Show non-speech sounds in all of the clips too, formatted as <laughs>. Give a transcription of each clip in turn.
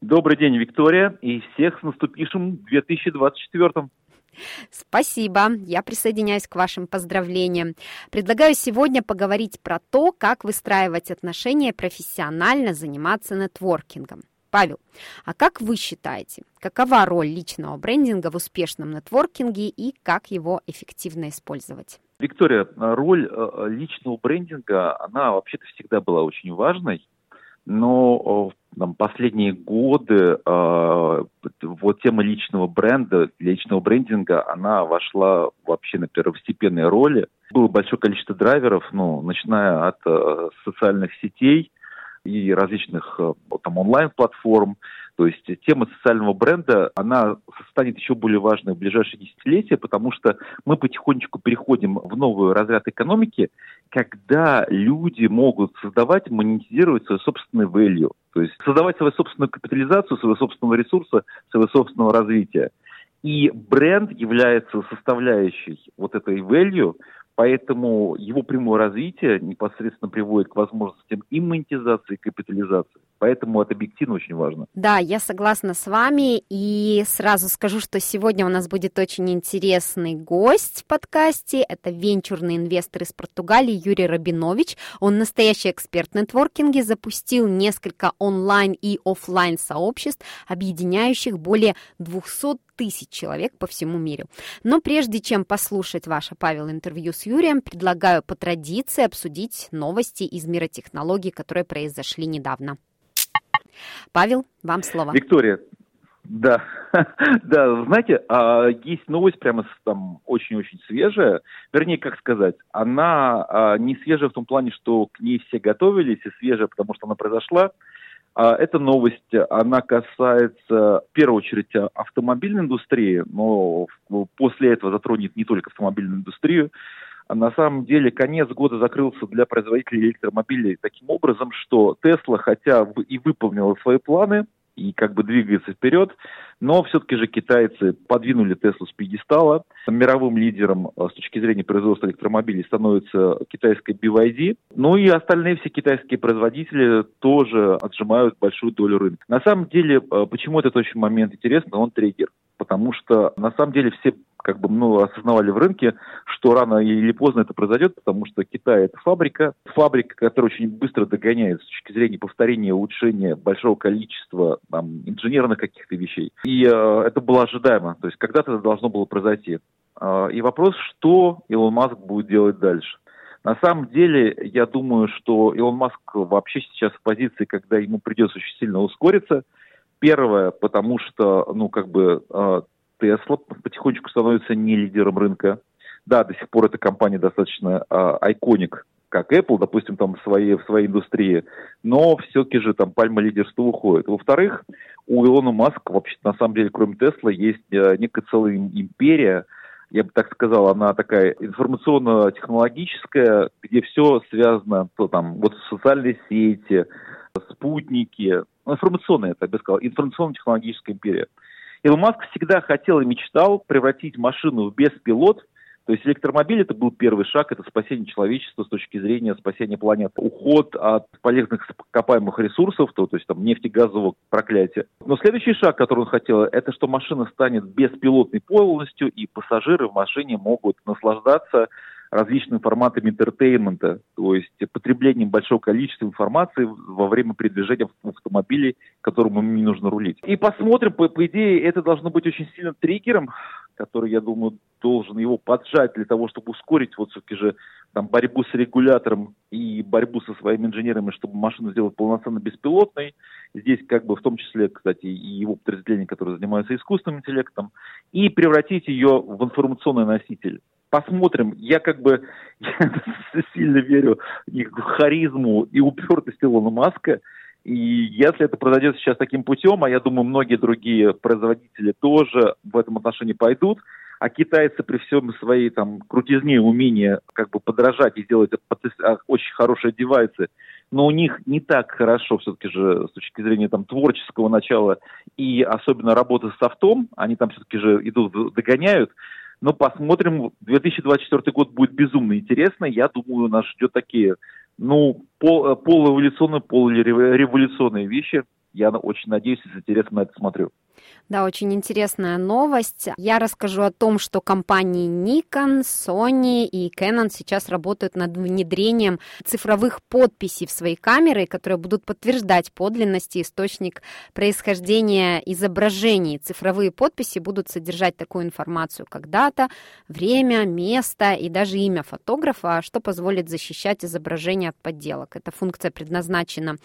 Добрый день, Виктория, и всех с наступившим 2024. Спасибо. Я присоединяюсь к вашим поздравлениям. Предлагаю сегодня поговорить про то, как выстраивать отношения профессионально заниматься нетворкингом. Павел, а как вы считаете, какова роль личного брендинга в успешном нетворкинге и как его эффективно использовать? Виктория, роль э, личного брендинга, она вообще-то всегда была очень важной но там, последние годы э, вот тема личного бренда, личного брендинга, она вошла вообще на первостепенные роли. Было большое количество драйверов, ну, начиная от э, социальных сетей и различных э, там онлайн-платформ, то есть тема социального бренда, она станет еще более важной в ближайшие десятилетия, потому что мы потихонечку переходим в новый разряд экономики, когда люди могут создавать, монетизировать свой собственный value, то есть создавать свою собственную капитализацию, своего собственного ресурса, своего собственного развития. И бренд является составляющей вот этой value, поэтому его прямое развитие непосредственно приводит к возможностям и монетизации, и капитализации. Поэтому это объективно очень важно. Да, я согласна с вами. И сразу скажу, что сегодня у нас будет очень интересный гость в подкасте. Это венчурный инвестор из Португалии Юрий Рабинович. Он настоящий эксперт в нетворкинге, запустил несколько онлайн и офлайн сообществ, объединяющих более 200 тысяч человек по всему миру. Но прежде чем послушать ваше, Павел, интервью с Юрием, предлагаю по традиции обсудить новости из мира технологий, которые произошли недавно. Павел, вам слово. Виктория, да, <laughs> да, знаете, а, есть новость прямо там очень-очень свежая. Вернее, как сказать, она а, не свежая в том плане, что к ней все готовились, и свежая, потому что она произошла. А, эта новость, она касается, в первую очередь, автомобильной индустрии, но после этого затронет не только автомобильную индустрию. На самом деле конец года закрылся для производителей электромобилей таким образом, что Тесла, хотя и выполнила свои планы, и как бы двигается вперед, но все-таки же китайцы подвинули Теслу с пьедестала. Мировым лидером э, с точки зрения производства электромобилей становится китайская BYD. Ну и остальные все китайские производители тоже отжимают большую долю рынка. На самом деле, э, почему этот очень момент интересный, он триггер. Потому что на самом деле все как бы ну, осознавали в рынке, что рано или поздно это произойдет, потому что Китай это фабрика, фабрика, которая очень быстро догоняет с точки зрения повторения, улучшения большого количества там, инженерных каких-то вещей. И э, это было ожидаемо, то есть когда-то это должно было произойти. Э, и вопрос, что Илон Маск будет делать дальше. На самом деле, я думаю, что Илон Маск вообще сейчас в позиции, когда ему придется очень сильно ускориться. Первое, потому что, ну, как бы, э, Tesla потихонечку становится не лидером рынка. Да, до сих пор эта компания достаточно айконик, uh, как Apple, допустим, там в своей, в своей индустрии, но все-таки же там пальма лидерства уходит. Во-вторых, у Илона Маска, вообще на самом деле, кроме Тесла, есть uh, некая целая империя, я бы так сказал, она такая информационно-технологическая, где все связано, то там, вот социальные сети, спутники, ну, информационная, я бы сказал, информационно-технологическая империя. Илон Маск всегда хотел и мечтал превратить машину в беспилот, то есть электромобиль это был первый шаг, это спасение человечества с точки зрения спасения планеты. Уход от полезных ископаемых ресурсов, то, то есть там нефтегазового проклятия. Но следующий шаг, который он хотел, это что машина станет беспилотной полностью, и пассажиры в машине могут наслаждаться различными форматами entertainment-а, то есть потреблением большого количества информации во время передвижения в автомобиле, которому не нужно рулить. И посмотрим, по, по идее, это должно быть очень сильным триггером, который, я думаю, должен его поджать для того, чтобы ускорить вот все-таки же там борьбу с регулятором и борьбу со своими инженерами, чтобы машину сделать полноценно беспилотной. Здесь как бы в том числе, кстати, и его подразделения, которые занимаются искусственным интеллектом, и превратить ее в информационный носитель посмотрим. Я как бы <laughs> я сильно верю в харизму и упертость Илона Маска. И если это произойдет сейчас таким путем, а я думаю, многие другие производители тоже в этом отношении пойдут, а китайцы при всем своей там крутизне умении как бы подражать и сделать а, очень хорошие девайсы, но у них не так хорошо все-таки же с точки зрения там творческого начала и особенно работы с софтом, они там все-таки же идут, догоняют, но посмотрим. 2024 год будет безумно интересно. Я думаю, нас ждет такие, ну, пол, полуреволюционные, полуреволюционные вещи. Я очень надеюсь и с интересом на это смотрю. Да, очень интересная новость. Я расскажу о том, что компании Nikon, Sony и Canon сейчас работают над внедрением цифровых подписей в свои камеры, которые будут подтверждать подлинность и источник происхождения изображений. Цифровые подписи будут содержать такую информацию, как дата, время, место и даже имя фотографа, что позволит защищать изображение от подделок. Эта функция предназначена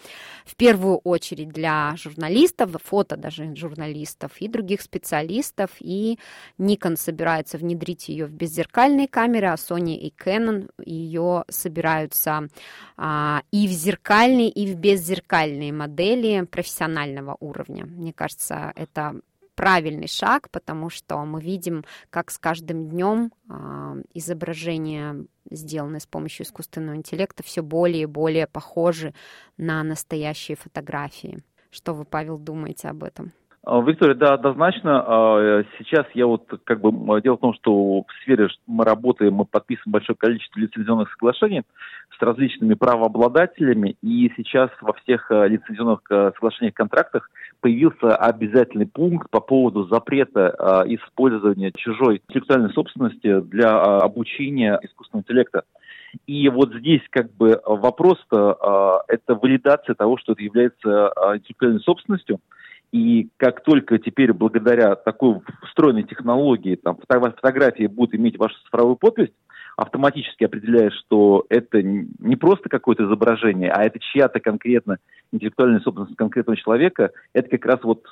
в первую очередь для журналистов, фото даже журналистов, и других специалистов, и Nikon собирается внедрить ее в беззеркальные камеры, а Sony и Canon ее собираются а, и в зеркальные, и в беззеркальные модели профессионального уровня. Мне кажется, это правильный шаг, потому что мы видим, как с каждым днем э, изображения, сделанные с помощью искусственного интеллекта, все более и более похожи на настоящие фотографии. Что вы, Павел, думаете об этом? А, Виктория, да, однозначно. А, сейчас я вот как бы дело в том, что в сфере мы работаем, мы подписываем большое количество лицензионных соглашений с различными правообладателями, и сейчас во всех а, лицензионных соглашениях, контрактах появился обязательный пункт по поводу запрета использования чужой интеллектуальной собственности для обучения искусственного интеллекта. И вот здесь как бы вопрос-то это валидация того, что это является интеллектуальной собственностью – и как только теперь благодаря такой встроенной технологии там, фотографии будут иметь вашу цифровую подпись, автоматически определяешь, что это не просто какое-то изображение, а это чья-то конкретно интеллектуальная собственность конкретного человека, это как раз вот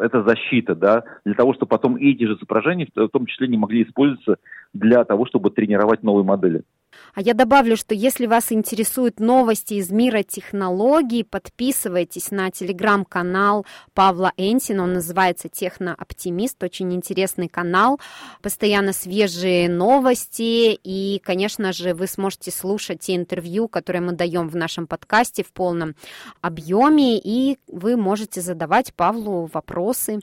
это защита, да, для того, чтобы потом эти же изображения в том числе не могли использоваться для того, чтобы тренировать новые модели. А я добавлю, что если вас интересуют новости из мира технологий, подписывайтесь на телеграм-канал Павла Энсина, он называется «Технооптимист», очень интересный канал, постоянно свежие новости, и, конечно же, вы сможете слушать те интервью, которые мы даем в нашем подкасте в полном объеме, и вы можете задавать Павлу вопросы.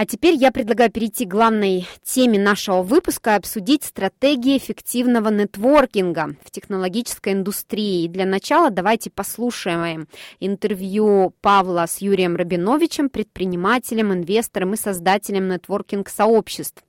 А теперь я предлагаю перейти к главной теме нашего выпуска и обсудить стратегии эффективного нетворкинга в технологической индустрии. И для начала давайте послушаем интервью Павла с Юрием Рабиновичем, предпринимателем, инвестором и создателем нетворкинг-сообществ.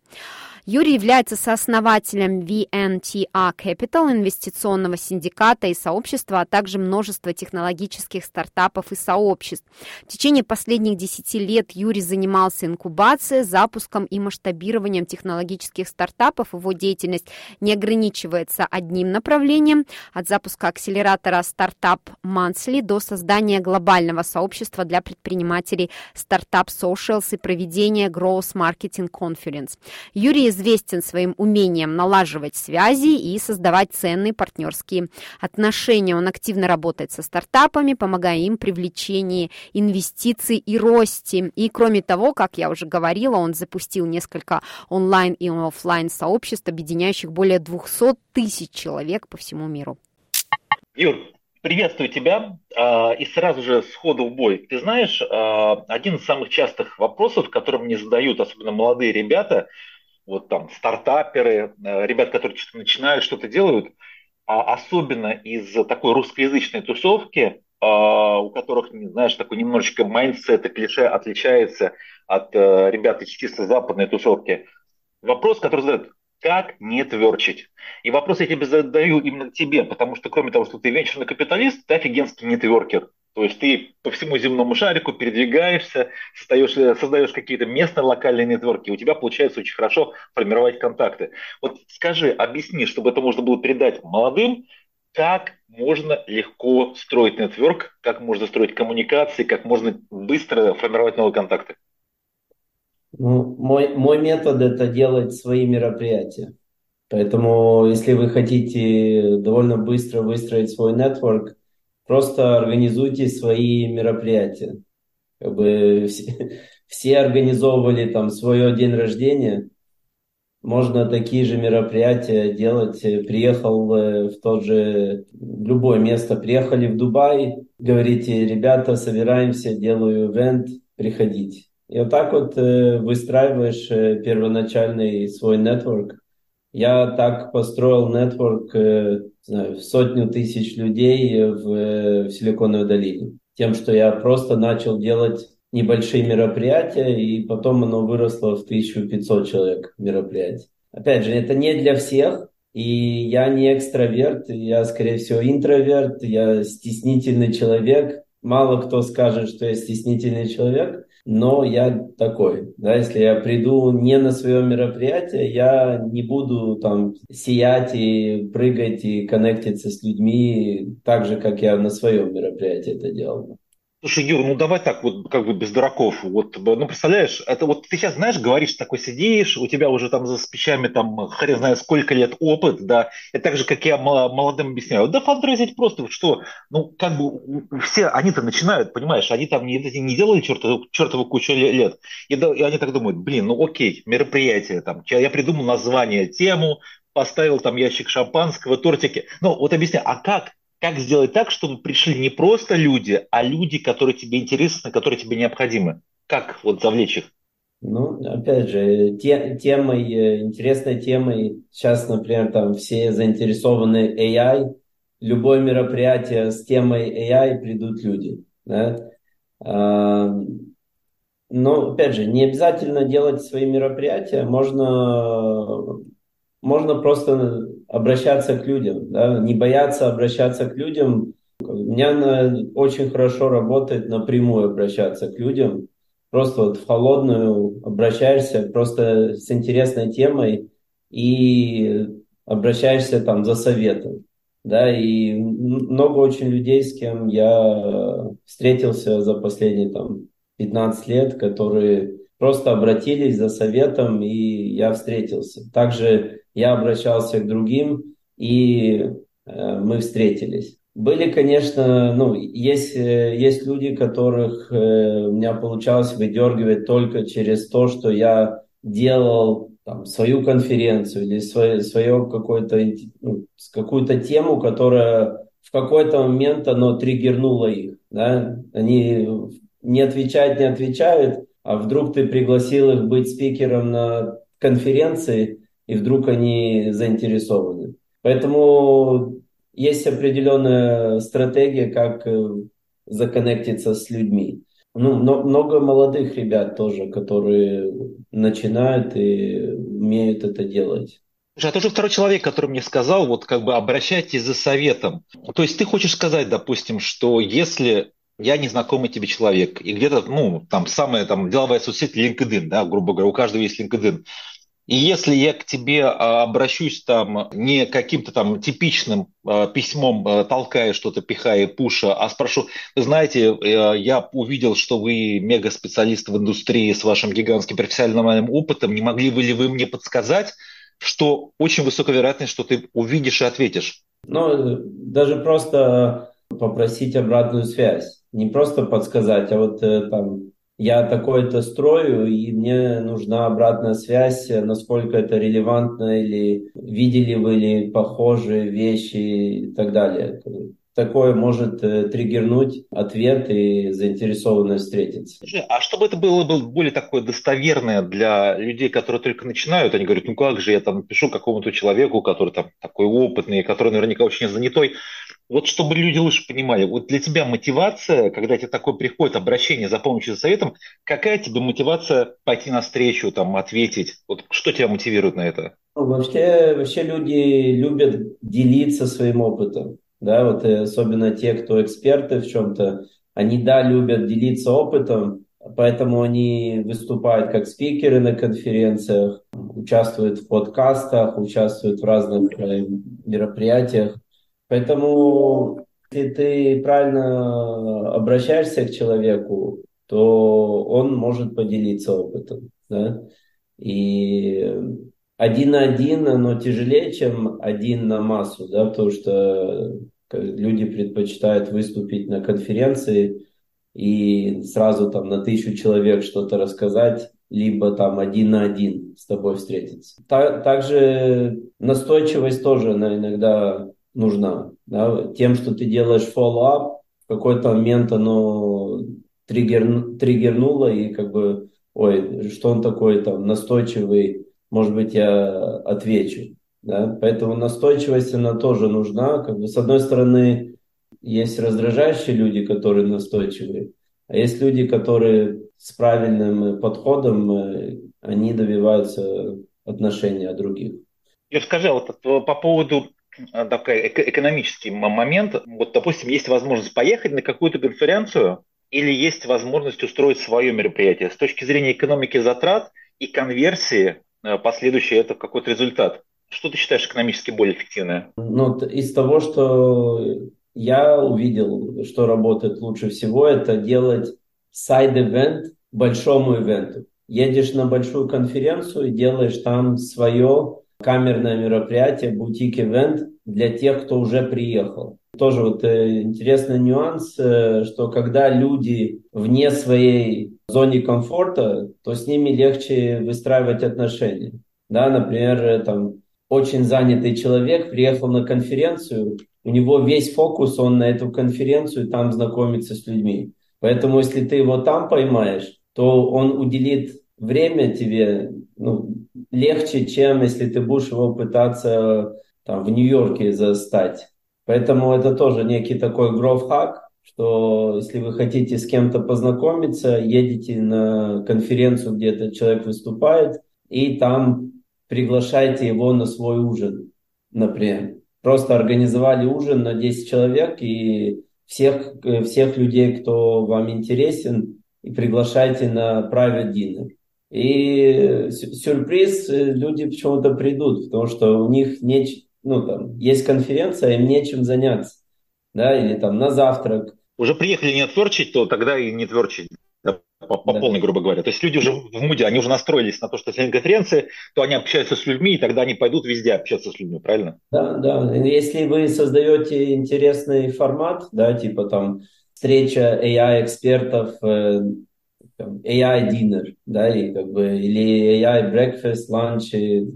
Юрий является сооснователем VNTA Capital, инвестиционного синдиката и сообщества, а также множества технологических стартапов и сообществ. В течение последних 10 лет Юрий занимался инкубацией, запуском и масштабированием технологических стартапов. Его деятельность не ограничивается одним направлением, от запуска акселератора Startup Monthly до создания глобального сообщества для предпринимателей Startup Socials и проведения Growth Marketing Conference. Юрий известен своим умением налаживать связи и создавать ценные партнерские отношения. Он активно работает со стартапами, помогая им привлечении инвестиций и росте. И кроме того, как я уже говорила, он запустил несколько онлайн и офлайн сообществ, объединяющих более 200 тысяч человек по всему миру. Юр, Приветствую тебя. А, и сразу же сходу в бой. Ты знаешь, а, один из самых частых вопросов, которые мне задают, особенно молодые ребята, вот там стартаперы, э, ребят, которые что-то начинают, что-то делают, а особенно из такой русскоязычной тусовки, а, у которых, знаешь, такой немножечко mindset и клише отличается от э, ребят из чисто западной тусовки. Вопрос, который задают, как нетворчить? И вопрос я тебе задаю именно тебе, потому что кроме того, что ты венчурный капиталист, ты офигенский networker. То есть ты по всему земному шарику передвигаешься, создаешь, создаешь какие-то местные локальные нетворки, у тебя получается очень хорошо формировать контакты. Вот скажи, объясни, чтобы это можно было передать молодым, как можно легко строить нетворк, как можно строить коммуникации, как можно быстро формировать новые контакты. Ну, мой, мой метод это делать свои мероприятия. Поэтому, если вы хотите довольно быстро выстроить свой нетворк, просто организуйте свои мероприятия. Как бы все, <laughs> все организовывали там свое день рождения, можно такие же мероприятия делать. Приехал э, в тот же, в любое место, приехали в Дубай, говорите, ребята, собираемся, делаю ивент, приходите. И вот так вот э, выстраиваешь э, первоначальный свой нетворк. Я так построил нетворк в сотню тысяч людей в, в Силиконовой долине. Тем, что я просто начал делать небольшие мероприятия, и потом оно выросло в 1500 человек мероприятий. Опять же, это не для всех, и я не экстраверт, я, скорее всего, интроверт, я стеснительный человек. Мало кто скажет, что я стеснительный человек, но я такой. Да, если я приду не на свое мероприятие, я не буду там сиять и прыгать и коннектиться с людьми так же, как я на своем мероприятии это делал. Слушай, Юр, ну давай так вот как бы без дураков. Вот, ну представляешь, это вот ты сейчас знаешь, говоришь, такой сидишь, у тебя уже там за спичами там хрен знает сколько лет опыт, да, и так же, как я молодым объясняю, да фандрейзить просто, что, ну как бы все, они-то начинают, понимаешь, они там не, не делали чертову, чертову кучу лет, и, да, и они так думают, блин, ну окей, мероприятие там, я придумал название, тему, поставил там ящик шампанского, тортики, ну вот объясняю, а как как сделать так, чтобы пришли не просто люди, а люди, которые тебе интересны, которые тебе необходимы? Как вот завлечь их? Ну, опять же, те, темой, э, интересной темой, сейчас, например, там все заинтересованы AI, любое мероприятие с темой AI придут люди. Да? А, но, опять же, не обязательно делать свои мероприятия, можно можно просто обращаться к людям, да, не бояться обращаться к людям. У меня очень хорошо работает напрямую обращаться к людям. Просто вот в холодную обращаешься просто с интересной темой и обращаешься там за советом. Да, и много очень людей, с кем я встретился за последние там 15 лет, которые просто обратились за советом, и я встретился. Также я обращался к другим, и э, мы встретились. Были, конечно, ну, есть, э, есть люди, которых э, у меня получалось выдергивать только через то, что я делал там, свою конференцию или свое, свое какое-то, ну, какую-то тему, которая в какой-то момент оно триггернуло их. Да? Они не отвечают, не отвечают, а вдруг ты пригласил их быть спикером на конференции, и вдруг они заинтересованы. Поэтому есть определенная стратегия, как э, законнектиться с людьми. Ну, много молодых ребят тоже, которые начинают и умеют это делать. А тоже второй человек, который мне сказал, вот как бы обращайтесь за советом. То есть ты хочешь сказать, допустим, что если я незнакомый тебе человек, и где-то, ну, там, самая там деловая соцсеть LinkedIn, да, грубо говоря, у каждого есть LinkedIn, и если я к тебе а, обращусь там не каким-то там типичным а, письмом, а, толкая что-то, пихая, пуша, а спрошу, вы знаете, э, я увидел, что вы мега-специалист в индустрии с вашим гигантским профессиональным опытом, не могли бы ли вы мне подсказать, что очень высокая вероятность, что ты увидишь и ответишь? Ну, даже просто попросить обратную связь. Не просто подсказать, а вот э, там я такое-то строю, и мне нужна обратная связь, насколько это релевантно, или видели вы ли похожие вещи и так далее. Такое может э, триггернуть ответ и заинтересованность встретиться. А чтобы это было, было более такое достоверное для людей, которые только начинают, они говорят, ну как же я там напишу какому-то человеку, который там такой опытный, который наверняка очень занятой, вот чтобы люди лучше понимали, вот для тебя мотивация, когда тебе такое приходит обращение за помощью, за советом, какая тебе мотивация пойти навстречу, там, ответить? Вот что тебя мотивирует на это? Ну, вообще, вообще люди любят делиться своим опытом. Да, вот э, особенно те, кто эксперты в чем-то, Они, да, любят делиться опытом, поэтому они выступают как спикеры на конференциях, участвуют в подкастах, участвуют в разных э, мероприятиях. Поэтому, если ты правильно обращаешься к человеку, то он может поделиться опытом. Да? И один на один, оно тяжелее, чем один на массу, да, потому что люди предпочитают выступить на конференции и сразу там на тысячу человек что-то рассказать, либо там один на один с тобой встретиться. Также настойчивость тоже иногда нужна. Да? Тем, что ты делаешь follow-up, в какой-то момент оно триггер, триггернуло и как бы, ой, что он такой там настойчивый, может быть, я отвечу. Да? Поэтому настойчивость, она тоже нужна. Как бы, с одной стороны, есть раздражающие люди, которые настойчивые, а есть люди, которые с правильным подходом, э, они добиваются отношения от других. Я скажи, а вот по поводу такой экономический момент. Вот, допустим, есть возможность поехать на какую-то конференцию или есть возможность устроить свое мероприятие. С точки зрения экономики затрат и конверсии, э, последующий это какой-то результат. Что ты считаешь экономически более эффективное? Ну, из того, что я увидел, что работает лучше всего, это делать сайд-эвент большому ивенту. Едешь на большую конференцию и делаешь там свое камерное мероприятие, бутик-ивент для тех, кто уже приехал. Тоже вот э, интересный нюанс, э, что когда люди вне своей зоне комфорта, то с ними легче выстраивать отношения. Да, например, э, там очень занятый человек приехал на конференцию, у него весь фокус, он на эту конференцию, там знакомится с людьми. Поэтому если ты его там поймаешь, то он уделит время тебе ну, легче, чем если ты будешь его пытаться там, в Нью-Йорке застать. Поэтому это тоже некий такой гроф-хак, что если вы хотите с кем-то познакомиться, едете на конференцию, где этот человек выступает, и там приглашайте его на свой ужин, например. Просто организовали ужин на 10 человек и всех, всех людей, кто вам интересен, и приглашайте на private dinner. И сюрприз, э, люди почему-то придут, потому что у них не, ну, там, есть конференция, им нечем заняться. Да, или там на завтрак. Уже приехали не отверчить, то тогда и не тверчить. Да, по, по да. полной, грубо говоря. То есть люди уже в муде, они уже настроились на то, что если конференции, то они общаются с людьми, и тогда они пойдут везде общаться с людьми, правильно? Да, да. Если вы создаете интересный формат, да, типа там встреча AI-экспертов, э, AI dinner, да, и как бы, или AI breakfast, lunch. И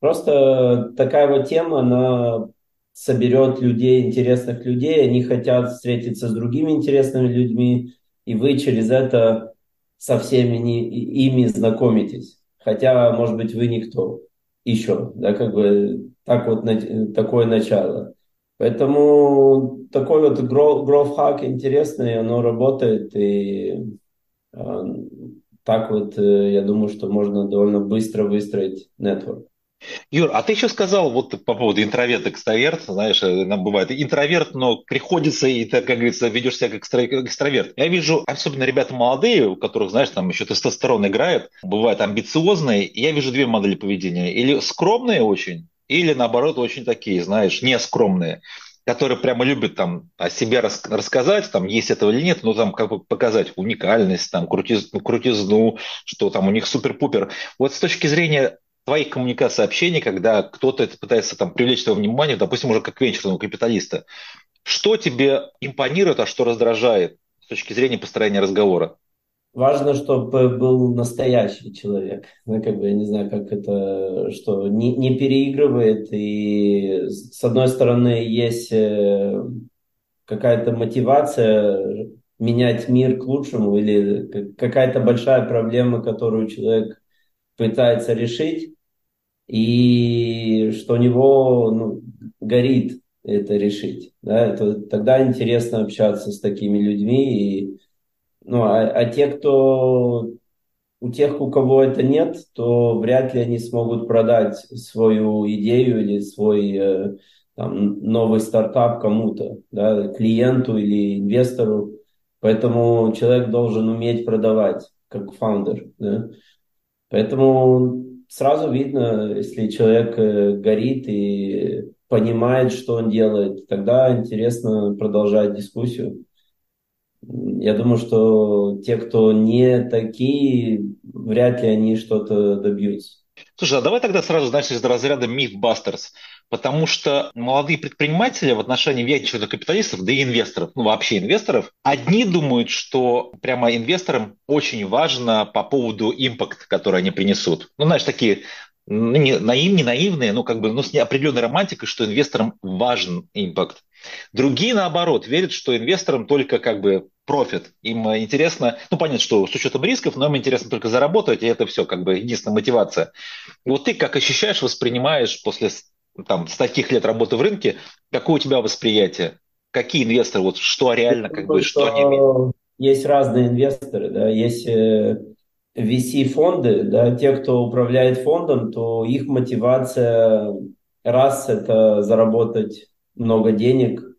просто такая вот тема, она соберет людей, интересных людей, они хотят встретиться с другими интересными людьми, и вы через это со всеми не, ими знакомитесь. Хотя, может быть, вы никто еще, да, как бы так вот такое начало. Поэтому такой вот growth hack интересный, оно работает, и так вот, э, я думаю, что можно довольно быстро выстроить network. Юр, а ты еще сказал вот по поводу интроверт-экстраверт, знаешь, э, нам бывает интроверт, но приходится, и ты, как говорится, ведешь себя как экстраверт. Я вижу, особенно ребята молодые, у которых, знаешь, там еще тестостерон играет, бывают амбициозные, я вижу две модели поведения. Или скромные очень, или наоборот очень такие, знаешь, нескромные которые прямо любят там о себе рас, рассказать, там есть этого или нет, но там как бы показать уникальность, там крутиз, крутизну, что там у них супер-пупер. Вот с точки зрения твоих коммуникаций, общения, когда кто-то пытается там привлечь твое внимание, допустим, уже как венчурного капиталиста, что тебе импонирует, а что раздражает с точки зрения построения разговора? Важно, чтобы был настоящий человек. Ну, как бы, я не знаю, как это, что не, не переигрывает. И с одной стороны есть э, какая-то мотивация менять мир к лучшему или какая-то большая проблема, которую человек пытается решить, и что у него ну, горит это решить. Да? Это, тогда интересно общаться с такими людьми и ну, а, а те, кто у тех, у кого это нет, то вряд ли они смогут продать свою идею или свой э, там, новый стартап кому-то, да, клиенту или инвестору. Поэтому человек должен уметь продавать, как фаундер. Да? Поэтому сразу видно, если человек э, горит и понимает, что он делает, тогда интересно продолжать дискуссию. Я думаю, что те, кто не такие, вряд ли они что-то добьются. Слушай, а давай тогда сразу, знаешь, из разряда мифбастерс. Потому что молодые предприниматели в отношении венчурных капиталистов, да и инвесторов, ну вообще инвесторов, одни думают, что прямо инвесторам очень важно по поводу импакта, который они принесут. Ну, знаешь, такие ну, не, наив, не наивные, но как бы ну, с неопределенной романтикой, что инвесторам важен импакт. Другие, наоборот, верят, что инвесторам только как бы профит. Им интересно, ну, понятно, что с учетом рисков, но им интересно только заработать, и это все как бы единственная мотивация. Вот ты как ощущаешь, воспринимаешь после там, с таких лет работы в рынке, какое у тебя восприятие? Какие инвесторы, вот что реально, как бы, что, они видят? Есть разные инвесторы, да, есть э, VC-фонды, да, те, кто управляет фондом, то их мотивация раз это заработать много денег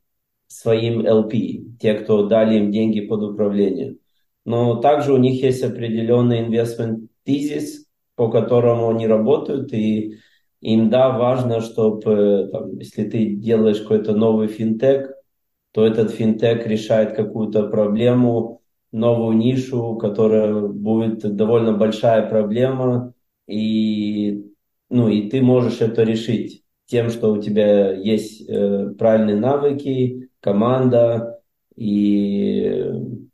своим LP, те, кто дали им деньги под управление. Но также у них есть определенный investment thesis, по которому они работают, и им, да, важно, чтобы, там, если ты делаешь какой-то новый финтех, то этот финтех решает какую-то проблему, новую нишу, которая будет довольно большая проблема, и, ну, и ты можешь это решить тем, что у тебя есть э, правильные навыки, команда и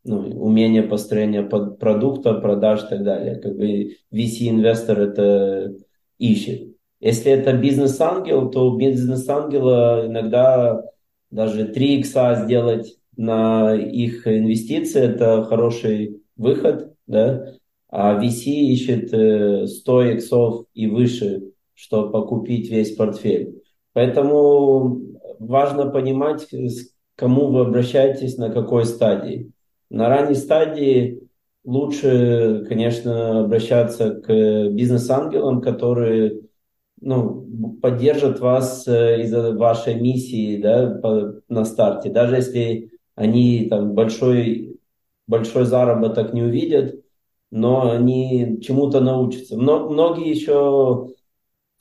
ну, умение построения под продукта, продаж и так далее. Как бы VC-инвестор это ищет. Если это бизнес-ангел, то бизнес-ангела иногда даже 3 икса сделать на их инвестиции – это хороший выход, да? а VC ищет 100 э, иксов и выше, чтобы покупить весь портфель. Поэтому важно понимать, к кому вы обращаетесь, на какой стадии. На ранней стадии лучше, конечно, обращаться к бизнес-ангелам, которые ну, поддержат вас э, из-за вашей миссии да, по, на старте. Даже если они там большой, большой заработок не увидят, но они чему-то научатся. Но, многие еще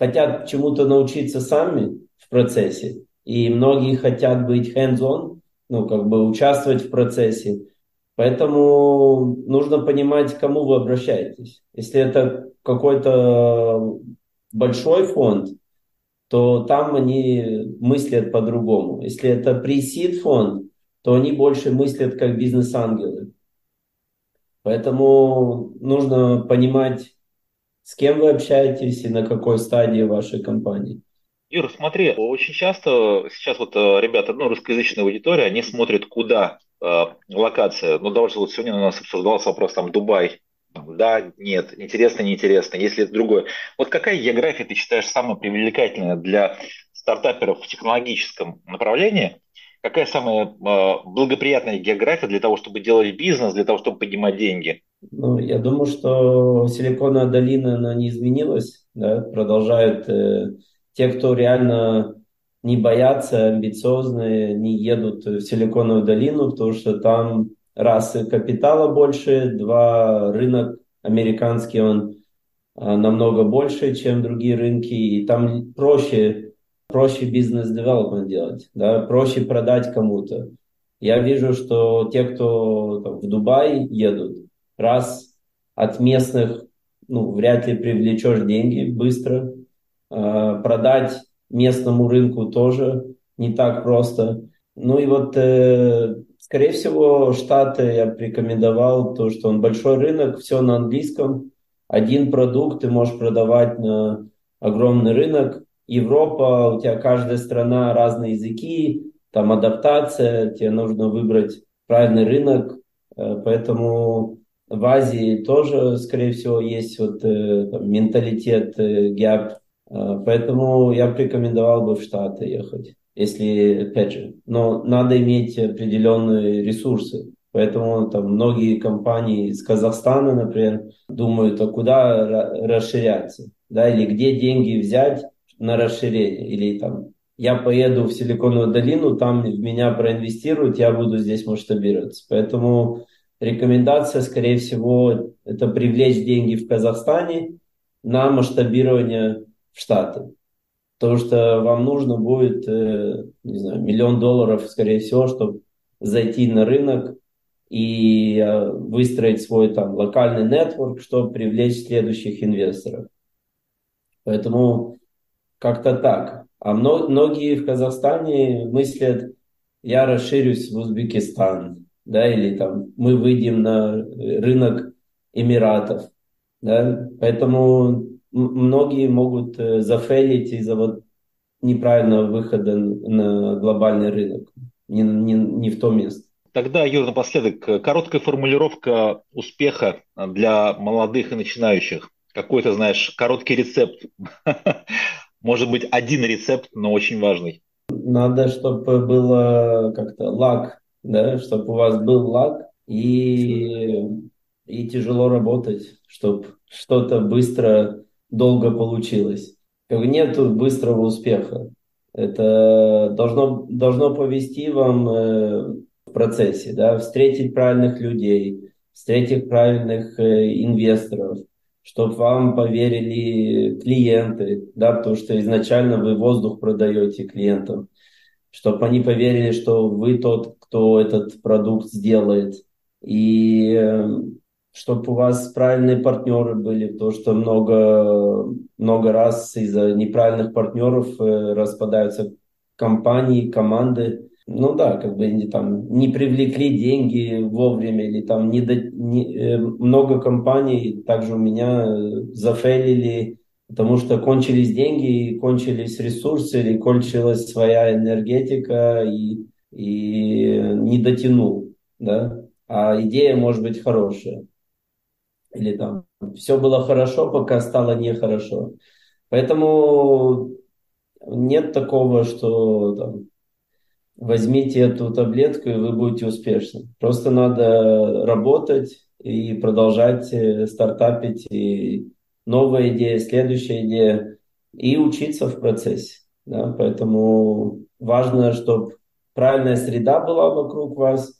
хотят чему-то научиться сами в процессе, и многие хотят быть hands-on, ну, как бы участвовать в процессе. Поэтому нужно понимать, к кому вы обращаетесь. Если это какой-то большой фонд, то там они мыслят по-другому. Если это пресид фонд, то они больше мыслят как бизнес-ангелы. Поэтому нужно понимать, с кем вы общаетесь и на какой стадии вашей компании. Юр, смотри, очень часто сейчас вот э, ребята, ну, русскоязычная аудитория, они смотрят, куда э, локация. Ну, даже вот сегодня у нас обсуждался вопрос, там, Дубай, да, нет, интересно, неинтересно, если это другое. Вот какая география ты считаешь самая привлекательная для стартаперов в технологическом направлении? Какая самая э, благоприятная география для того, чтобы делать бизнес, для того, чтобы поднимать деньги? Ну, я думаю, что Силиконовая долина, она не изменилась, да, продолжают э, те, кто реально не боятся, амбициозные, не едут в Силиконовую долину, потому что там раз капитала больше, два рынок американский, он а, намного больше, чем другие рынки, и там проще, проще бизнес-девелопмент делать, да, проще продать кому-то. Я вижу, что те, кто там, в Дубай едут, раз от местных, ну, вряд ли привлечешь деньги быстро, э, продать местному рынку тоже не так просто. Ну и вот э, Скорее всего, Штаты я рекомендовал то, что он большой рынок, все на английском. Один продукт ты можешь продавать на огромный рынок. Европа, у тебя каждая страна разные языки, там адаптация, тебе нужно выбрать правильный рынок. Э, поэтому в Азии тоже, скорее всего, есть вот э, там, менталитет, гэп. Поэтому я бы рекомендовал бы в Штаты ехать если, опять же, но надо иметь определенные ресурсы. Поэтому там многие компании из Казахстана, например, думают, а куда расширяться, да, или где деньги взять на расширение, или там я поеду в Силиконовую долину, там в меня проинвестируют, я буду здесь масштабироваться. Поэтому рекомендация, скорее всего, это привлечь деньги в Казахстане на масштабирование в Штаты. Потому что вам нужно будет, э, не знаю, миллион долларов, скорее всего, чтобы зайти на рынок и э, выстроить свой там локальный нетворк, чтобы привлечь следующих инвесторов. Поэтому как-то так. А многие в Казахстане мыслят, я расширюсь в Узбекистан, да, или там мы выйдем на рынок Эмиратов, да, поэтому многие могут э, зафейлить из-за вот неправильного выхода на глобальный рынок, не, не, не в то место. Тогда, Юр, напоследок, короткая формулировка успеха для молодых и начинающих. Какой-то, знаешь, короткий рецепт. <laughs> Может быть, один рецепт, но очень важный. Надо, чтобы было как-то лак, да, чтобы у вас был лак и, и тяжело работать, чтобы что-то быстро, долго получилось. Как нету быстрого успеха. Это должно, должно повести вам э, в процессе, да, встретить правильных людей, встретить правильных э, инвесторов, чтобы вам поверили клиенты, да, потому что изначально вы воздух продаете клиентам, чтобы они поверили, что вы тот, кто этот продукт сделает, и э, чтобы у вас правильные партнеры были, потому что много, много раз из-за неправильных партнеров э, распадаются компании, команды, ну да, как бы не, там, не привлекли деньги вовремя, или там не, до, не э, много компаний также у меня э, зафейлили, потому что кончились деньги, кончились ресурсы, или кончилась своя энергетика, и, и не дотянул, да, а идея может быть хорошая. Или там все было хорошо, пока стало нехорошо. Поэтому нет такого, что там, возьмите эту таблетку, и вы будете успешны. Просто надо работать и продолжать э, стартапить, и новая идея, следующая идея, и учиться в процессе. Да? Поэтому важно, чтобы правильная среда была вокруг вас,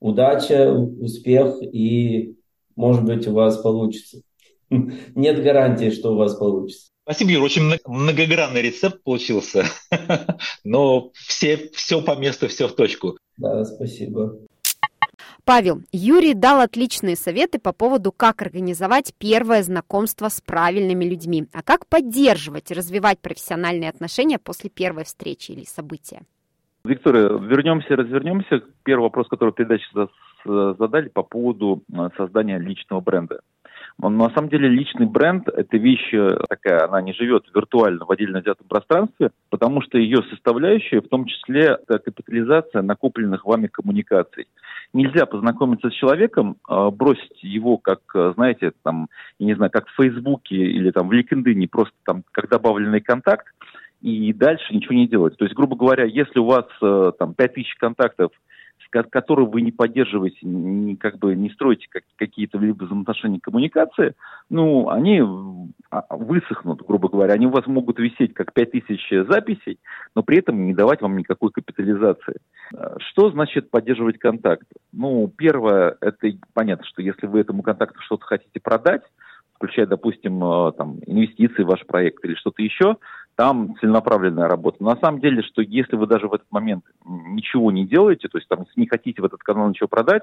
удача, успех, и, может быть, у вас получится. <laughs> Нет гарантии, что у вас получится. Спасибо, Юр. Очень многогранный рецепт получился. <laughs> Но все, все по месту, все в точку. Да, спасибо. Павел, Юрий дал отличные советы по поводу, как организовать первое знакомство с правильными людьми, а как поддерживать и развивать профессиональные отношения после первой встречи или события. Виктория, вернемся, развернемся. Первый вопрос, который передачи задали по поводу э, создания личного бренда. На самом деле личный бренд – это вещь э, такая, она не живет виртуально в отдельно взятом пространстве, потому что ее составляющая, в том числе это капитализация накопленных вами коммуникаций. Нельзя познакомиться с человеком, э, бросить его, как, знаете, там, я не знаю, как в Фейсбуке или там в LinkedIn, просто там как добавленный контакт, и дальше ничего не делать. То есть, грубо говоря, если у вас там 5000 контактов – которые вы не поддерживаете, не, как бы не строите как, какие-то либо взаимоотношения коммуникации, ну, они а, высохнут, грубо говоря. Они у вас могут висеть как 5000 записей, но при этом не давать вам никакой капитализации. Что значит поддерживать контакт? Ну, первое, это понятно, что если вы этому контакту что-то хотите продать, включая, допустим, э, там, инвестиции в ваш проект или что-то еще, там целенаправленная работа. на самом деле, что если вы даже в этот момент ничего не делаете, то есть там не хотите в этот канал ничего продать,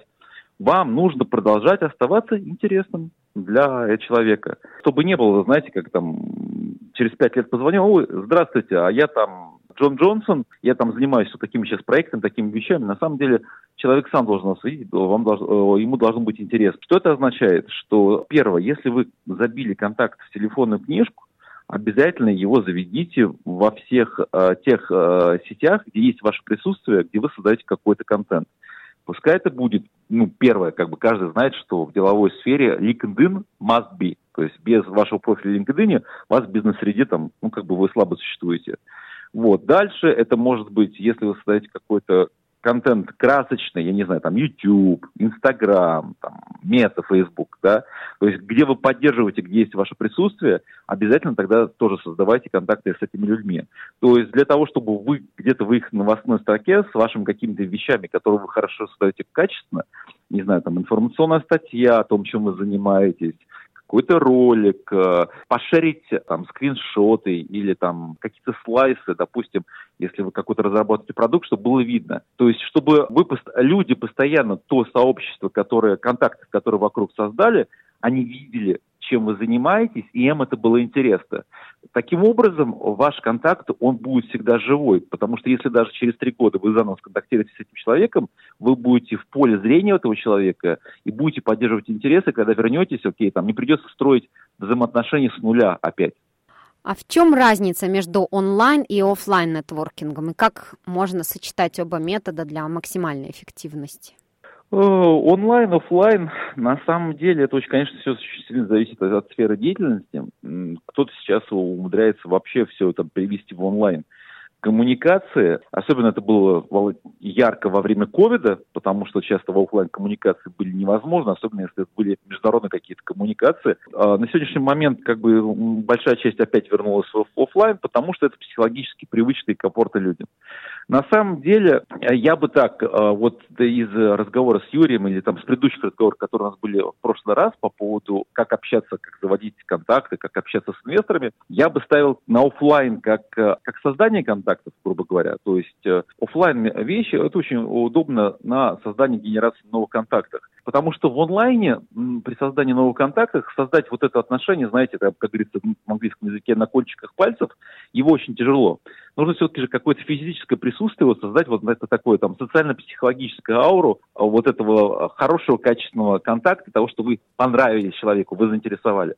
вам нужно продолжать оставаться интересным для человека. Чтобы не было, знаете, как там через пять лет позвонил, ой, здравствуйте, а я там Джон Джонсон, я там занимаюсь вот такими сейчас проектами, такими вещами. На самом деле человек сам должен вас видеть, вам должно, ему должно быть интересно. Что это означает? Что, первое, если вы забили контакт в телефонную книжку, обязательно его заведите во всех э, тех э, сетях, где есть ваше присутствие, где вы создаете какой-то контент. Пускай это будет, ну, первое, как бы каждый знает, что в деловой сфере LinkedIn must be. То есть без вашего профиля LinkedIn у вас в бизнес-среде там, ну, как бы вы слабо существуете. Вот. Дальше это может быть, если вы создаете какой-то контент красочный, я не знаю, там YouTube, Instagram, там, Мета, Facebook, да, то есть где вы поддерживаете, где есть ваше присутствие, обязательно тогда тоже создавайте контакты с этими людьми. То есть для того, чтобы вы где-то в их новостной строке с вашими какими-то вещами, которые вы хорошо создаете качественно, не знаю, там информационная статья о том, чем вы занимаетесь, какой-то ролик, э, пошерить там скриншоты или там какие-то слайсы, допустим, если вы какой-то разрабатываете продукт, чтобы было видно. То есть, чтобы вы, люди постоянно, то сообщество, которое, контакты, которые вокруг создали, они видели, чем вы занимаетесь, и им это было интересно. Таким образом, ваш контакт, он будет всегда живой, потому что если даже через три года вы заново сконтактируетесь с этим человеком, вы будете в поле зрения этого человека и будете поддерживать интересы, когда вернетесь, окей, там не придется строить взаимоотношения с нуля опять. А в чем разница между онлайн и офлайн нетворкингом, и как можно сочетать оба метода для максимальной эффективности? Э, онлайн, офлайн, на самом деле, это очень, конечно, все очень сильно зависит от, сферы деятельности. Кто-то сейчас умудряется вообще все это привести в онлайн коммуникации, особенно это было ярко во время ковида, потому что часто в офлайн коммуникации были невозможны, особенно если это были международные какие-то коммуникации. А на сегодняшний момент как бы большая часть опять вернулась в офлайн, потому что это психологически привычно и комфортно людям. На самом деле, я бы так, а, вот из разговора с Юрием или там с предыдущих разговоров, которые у нас были в прошлый раз по поводу, как общаться, как заводить контакты, как общаться с инвесторами, я бы ставил на офлайн как, как создание контакта, контактов, грубо говоря. То есть э, офлайн вещи это очень удобно на создании генерации новых контактов. Потому что в онлайне при создании новых контактов создать вот это отношение, знаете, как говорится в английском языке, на кончиках пальцев, его очень тяжело. Нужно все-таки же какое-то физическое присутствие вот создать вот это такое там социально-психологическую ауру а, вот этого хорошего, качественного контакта, того, что вы понравились человеку, вы заинтересовали.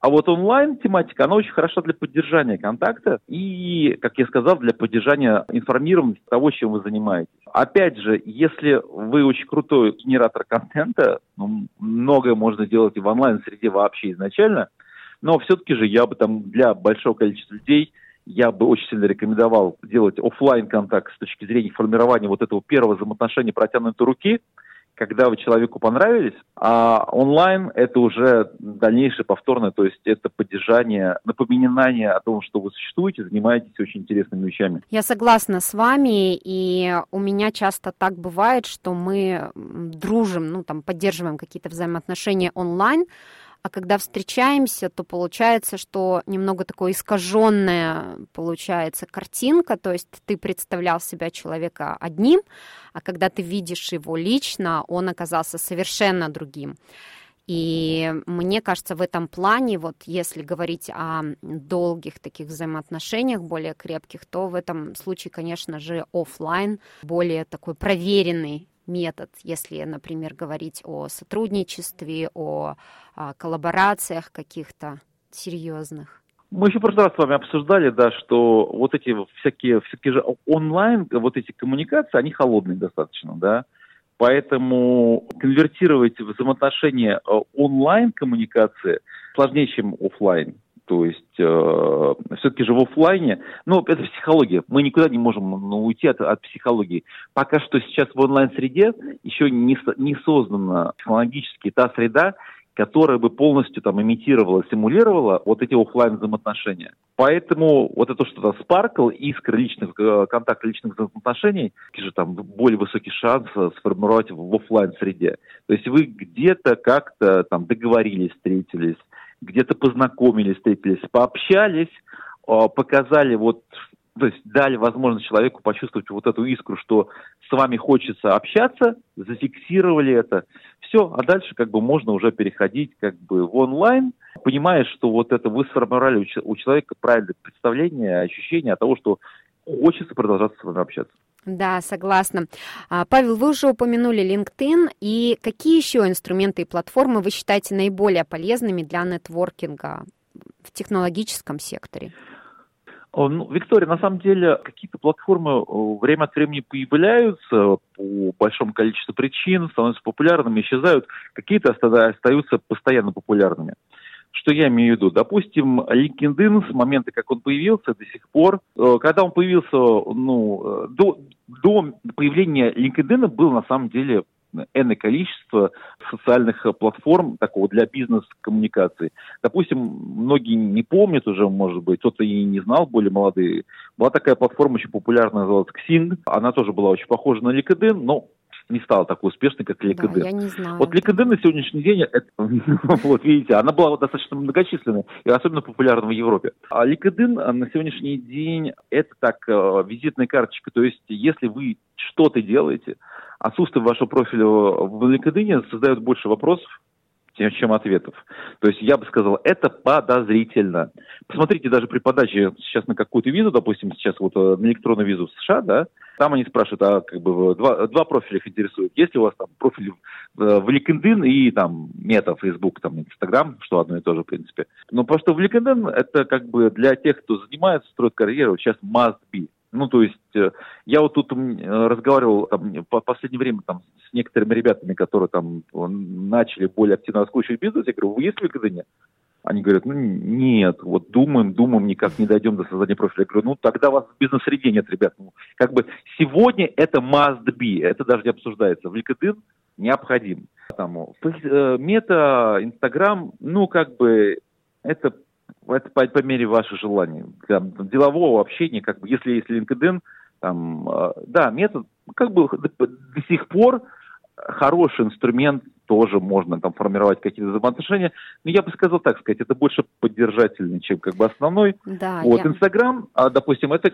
А вот онлайн-тематика, она очень хороша для поддержания контакта и, как я сказал, для поддержания информированности того, чем вы занимаетесь. Опять же, если вы очень крутой генератор контента, ну, многое можно делать и в онлайн-среде вообще изначально, но все-таки же я бы там для большого количества людей я бы очень сильно рекомендовал делать офлайн контакт с точки зрения формирования вот этого первого взаимоотношения протянутой руки – когда вы человеку понравились, а онлайн это уже дальнейшее повторное, то есть это поддержание, напоминание о том, что вы существуете, занимаетесь очень интересными вещами. Я согласна с вами, и у меня часто так бывает, что мы дружим, ну там поддерживаем какие-то взаимоотношения онлайн, а когда встречаемся, то получается, что немного такое искаженная получается картинка, то есть ты представлял себя человека одним, а когда ты видишь его лично, он оказался совершенно другим. И мне кажется, в этом плане, вот если говорить о долгих таких взаимоотношениях, более крепких, то в этом случае, конечно же, офлайн более такой проверенный метод, если, например, говорить о сотрудничестве, о, о коллаборациях каких-то серьезных? Мы еще в прошлый раз с вами обсуждали, да, что вот эти всякие, всякие же онлайн, вот эти коммуникации, они холодные достаточно, да. Поэтому конвертировать взаимоотношения э, онлайн-коммуникации сложнее, чем офлайн. То есть э, все-таки же в офлайне, ну, это психология. Мы никуда не можем ну, уйти от, от психологии. Пока что сейчас в онлайн-среде еще не, не создана технологически та среда, которая бы полностью там имитировала, симулировала вот эти офлайн взаимоотношения. Поэтому вот это что-то Sparkle, искры личных э, контактов, личных взаимоотношений, же там более высокий шанс э, сформировать в офлайн среде. То есть вы где-то как-то там договорились, встретились, где-то познакомились, встретились, пообщались, а, показали вот то есть дали возможность человеку почувствовать вот эту искру, что с вами хочется общаться, зафиксировали это, все, а дальше как бы можно уже переходить как бы в онлайн, понимая, что вот это вы сформировали у человека правильное представление, ощущение от того, что хочется продолжать с вами общаться. Да, согласна. А, Павел, вы уже упомянули LinkedIn. И какие еще инструменты и платформы вы считаете наиболее полезными для нетворкинга в технологическом секторе? Ну, Виктория, на самом деле какие-то платформы э, время от времени появляются по большому количеству причин, становятся популярными, исчезают. Какие-то остаются постоянно популярными. Что я имею в виду? Допустим, LinkedIn с момента, как он появился, до сих пор, э, когда он появился, ну, э, до, до появления LinkedIn был на самом деле энное количество социальных платформ такого для бизнес-коммуникации. Допустим, многие не помнят уже, может быть, кто-то и не знал, более молодые. Была такая платформа очень популярная, называлась Xing. Она тоже была очень похожа на LinkedIn, но не стала такой успешной, как LinkedIn. Да, я не знаю. Вот LinkedIn на сегодняшний день, это, <laughs> вот видите, она была достаточно многочисленной и особенно популярна в Европе. А LinkedIn на сегодняшний день это так э, визитная карточка. То есть, если вы что-то делаете, отсутствие вашего профиля в LinkedIn создает больше вопросов, чем ответов. То есть я бы сказал, это подозрительно. Посмотрите даже при подаче сейчас на какую-то визу, допустим, сейчас вот э, на электронную визу в США, да, там они спрашивают, а как бы два, два профиля их интересуют. Есть ли у вас там профиль в, в LinkedIn и там Мета, Facebook, там Instagram, что одно и то же, в принципе. Но просто в LinkedIn это как бы для тех, кто занимается, строит карьеру, сейчас must be. Ну, то есть, э, я вот тут разговаривал там, по последнее время там, некоторыми ребятами, которые там начали более активно раскручивать бизнес. Я говорю, вы есть в LinkedIn? Они говорят, ну нет, вот думаем, думаем, никак не дойдем до создания профиля. Я говорю, ну тогда у вас бизнес-среде нет, ребят. Ну, как бы сегодня это must be, это даже не обсуждается. В LinkedIn необходим. Там, э, мета, Инстаграм, ну как бы это это по, по мере ваших желаний. Для делового общения, как бы, если есть LinkedIn, там, э, да, метод, как бы до, до сих пор хороший инструмент, тоже можно там формировать какие-то взаимоотношения. Но я бы сказал так сказать, это больше поддержательный, чем как бы основной. Да, вот, я... Инстаграм, а, допустим, это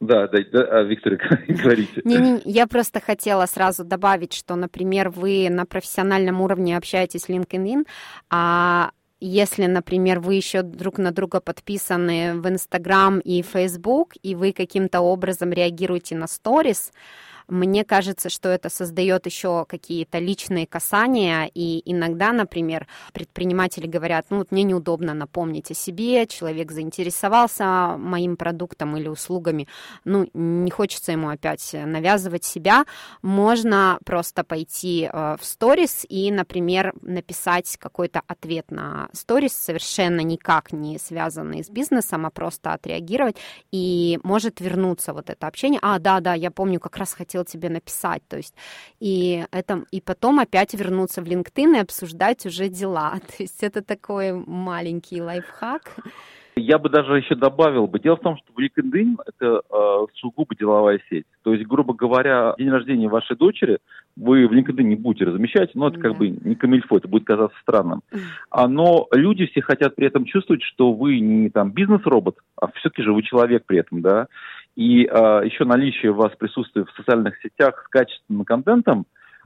да, да, да, а, Виктория, <laughs> говорите. Не, не, я просто хотела сразу добавить, что, например, вы на профессиональном уровне общаетесь с LinkedIn, а если, например, вы еще друг на друга подписаны в Инстаграм и Фейсбук, и вы каким-то образом реагируете на сторис, мне кажется, что это создает еще какие-то личные касания, и иногда, например, предприниматели говорят, ну вот мне неудобно напомнить о себе, человек заинтересовался моим продуктом или услугами, ну не хочется ему опять навязывать себя, можно просто пойти э, в сторис и, например, написать какой-то ответ на сторис, совершенно никак не связанный с бизнесом, а просто отреагировать, и может вернуться вот это общение. А, да, да, я помню, как раз хотел хотел тебе написать, то есть и это и потом опять вернуться в LinkedIn и обсуждать уже дела, <laughs> то есть это такой маленький лайфхак. Я бы даже еще добавил бы. Дело в том, что LinkedIn это э, сугубо деловая сеть. То есть, грубо говоря, день рождения вашей дочери вы в LinkedIn не будете размещать, но это да. как бы не камильфо, это будет казаться странным. А, но люди все хотят при этом чувствовать, что вы не там бизнес-робот, а все-таки же вы человек при этом, да. И а, еще наличие у вас присутствия в социальных сетях с качественным контентом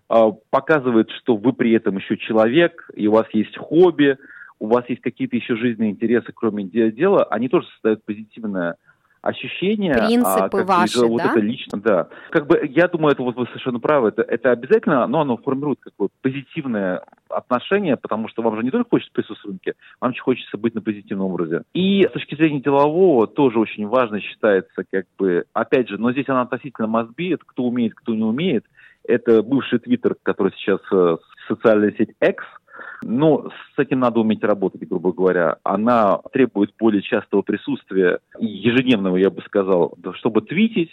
а, показывает, что вы при этом еще человек, и у вас есть хобби, у вас есть какие-то еще жизненные интересы, кроме дела, они тоже создают позитивное ощущения. Принципы а, ваши, вот да? это лично, да. Как бы, я думаю, это вот вы совершенно правы, это, это обязательно, но оно формирует как бы позитивное отношение, потому что вам же не только хочется присутствовать в рынке, вам еще хочется быть на позитивном образе. И с точки зрения делового тоже очень важно считается, как бы, опять же, но здесь она относительно be, это кто умеет, кто не умеет. Это бывший твиттер, который сейчас э, социальная сеть X – но с этим надо уметь работать, грубо говоря. Она требует более частого присутствия, ежедневного, я бы сказал, чтобы твитить.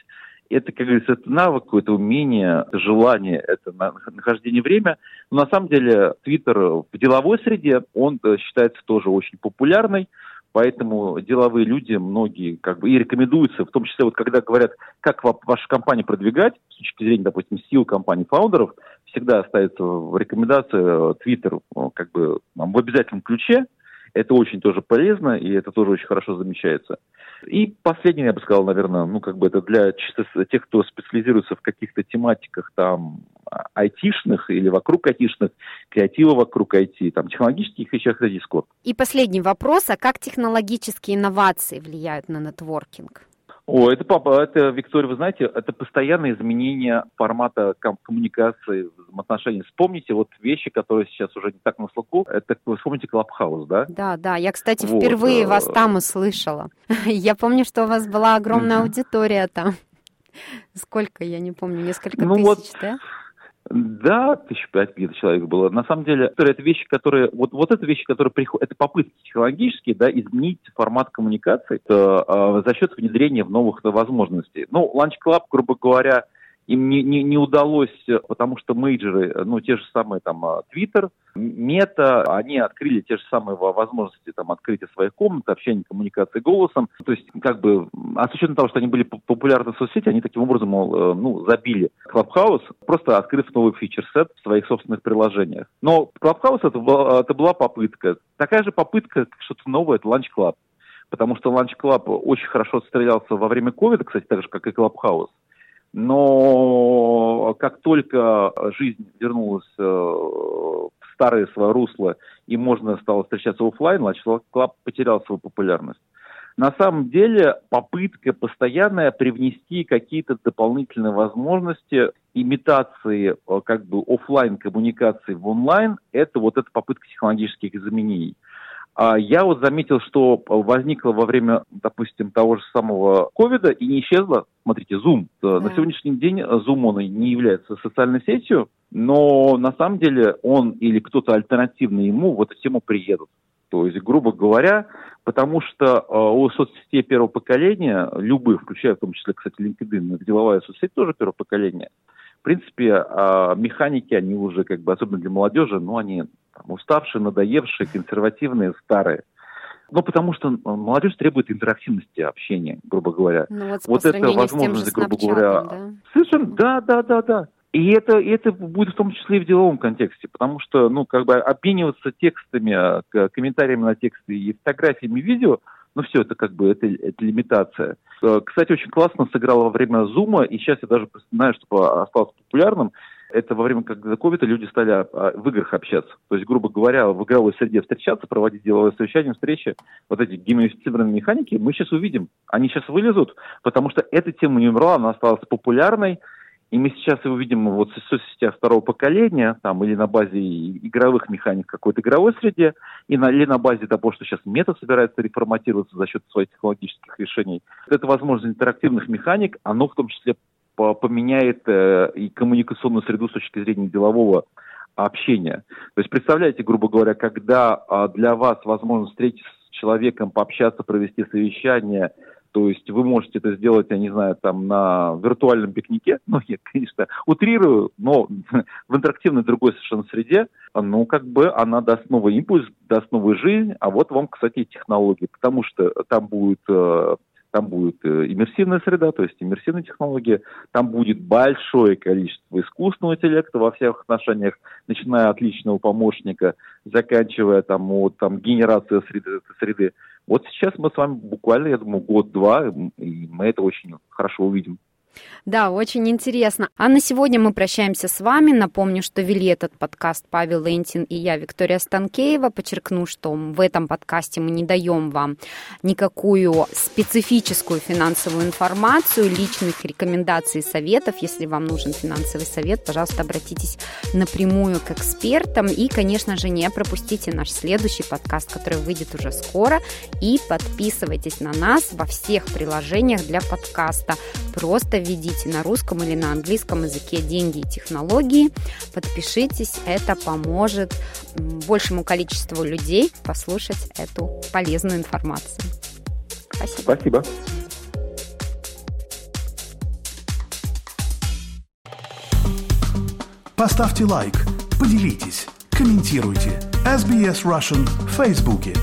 Это, как говорится, это навык, это умение, это желание, это нахождение время. Но на самом деле Твиттер в деловой среде, он э, считается тоже очень популярный. Поэтому деловые люди, многие, как бы и рекомендуются, в том числе, вот когда говорят, как вашу компанию продвигать, с точки зрения, допустим, сил компании фаундеров, всегда ставится в рекомендации Twitter э, как бы в обязательном ключе. Это очень тоже полезно, и это тоже очень хорошо замечается. И последнее, я бы сказал, наверное, ну, как бы это для чисто тех, кто специализируется в каких-то тематиках там айтишных или вокруг айтишных, креатива вокруг IT, там, технологических вещах, это Discord. И последний вопрос, а как технологические инновации влияют на нетворкинг? О, это папа, это, Виктория, вы знаете, это постоянное изменение формата ком- коммуникации, взаимоотношений. Вспомните вот вещи, которые сейчас уже не так на слуху. Это, вы вспомните Клабхаус, да? Да, да. Я, кстати, вот. впервые вас э, там услышала. <laughs> Я помню, что у вас была огромная аудитория там. <laughs> Сколько, я не помню, несколько ну, тысяч, вот, да? Да, тысяч пять где-то человек было. На самом деле, это вещи, которые, вот, вот это вещи, которые приходят, это попытки технологические, да, изменить формат коммуникации это, э, за счет внедрения в новых возможностей. Ну, Lunch Club, грубо говоря, им не, не, не удалось, потому что мейджеры, ну, те же самые там Twitter, Мета, они открыли те же самые возможности там открытия своих комнат, общения, коммуникации голосом. То есть, как бы, а с учетом того, что они были популярны в соцсети, они таким образом, мол, ну, забили Clubhouse, просто открыв новый фичер-сет в своих собственных приложениях. Но Clubhouse это, это была попытка. Такая же попытка, что-то новое, это Lunch Club. Потому что Lunch Club очень хорошо отстрелялся во время ковида, кстати, так же, как и Clubhouse. Но как только жизнь вернулась э, в старое свое русло и можно стало встречаться офлайн, Lunch Club потерял свою популярность. На самом деле попытка постоянная привнести какие-то дополнительные возможности имитации э, как бы офлайн коммуникации в онлайн, это вот эта попытка технологических изменений. А я вот заметил, что возникло во время, допустим, того же самого ковида и не исчезло. Смотрите, Zoom. Да. На сегодняшний день Zoom он не является социальной сетью, но на самом деле он или кто-то альтернативный ему в эту тему приедут. То есть, грубо говоря, потому что э, у соцсетей первого поколения, любых, включая в том числе, кстати, LinkedIn, деловая соцсеть тоже первого поколения, в принципе, э, механики, они уже, как бы, особенно для молодежи, ну, они там, уставшие, надоевшие, консервативные, старые. Ну, потому что молодежь требует интерактивности общения, грубо говоря. Ну, вот, вот это возможность, грубо говоря. Да? Совершенно, да, да, да, да. И это, это будет в том числе и в деловом контексте, потому что, ну, как бы обмениваться текстами, комментариями на тексты и фотографиями, видео, ну, все, это как бы, это, это лимитация. Э, кстати, очень классно сыграло во время Зума, и сейчас я даже знаю, что осталось популярным, это во время когда ковида люди стали а, в играх общаться. То есть, грубо говоря, в игровой среде встречаться, проводить деловое совещание, встречи. Вот эти геймифицированные механики мы сейчас увидим. Они сейчас вылезут, потому что эта тема не умерла, она осталась популярной. И мы сейчас его видим вот в соцсетях второго поколения, там, или на базе игровых механик какой-то игровой среде, и на, или на базе того, что сейчас мета собирается реформатироваться за счет своих технологических решений. Это возможность интерактивных механик, оно в том числе поменяет э, и коммуникационную среду с точки зрения делового общения. То есть представляете, грубо говоря, когда э, для вас возможно встретиться с человеком, пообщаться, провести совещание, то есть вы можете это сделать, я не знаю, там на виртуальном пикнике, <laughs> ну, я, конечно, утрирую, но <laughs> в интерактивной другой совершенно среде, ну, как бы она даст новый импульс, даст новую жизнь, а вот вам, кстати, технологии, потому что там будет э, там будет э, иммерсивная среда, то есть иммерсивные технологии, там будет большое количество искусственного интеллекта во всех отношениях, начиная от личного помощника, заканчивая там, вот, там генерация среды, среды. Вот сейчас мы с вами буквально, я думаю, год-два, и мы это очень хорошо увидим. Да, очень интересно. А на сегодня мы прощаемся с вами. Напомню, что вели этот подкаст Павел Лентин и я, Виктория Станкеева. Подчеркну, что в этом подкасте мы не даем вам никакую специфическую финансовую информацию, личных рекомендаций и советов. Если вам нужен финансовый совет, пожалуйста, обратитесь напрямую к экспертам. И, конечно же, не пропустите наш следующий подкаст, который выйдет уже скоро. И подписывайтесь на нас во всех приложениях для подкаста. Просто введите на русском или на английском языке деньги и технологии. Подпишитесь, это поможет большему количеству людей послушать эту полезную информацию. Спасибо. Спасибо. Поставьте лайк, поделитесь, комментируйте. SBS Russian в Фейсбуке.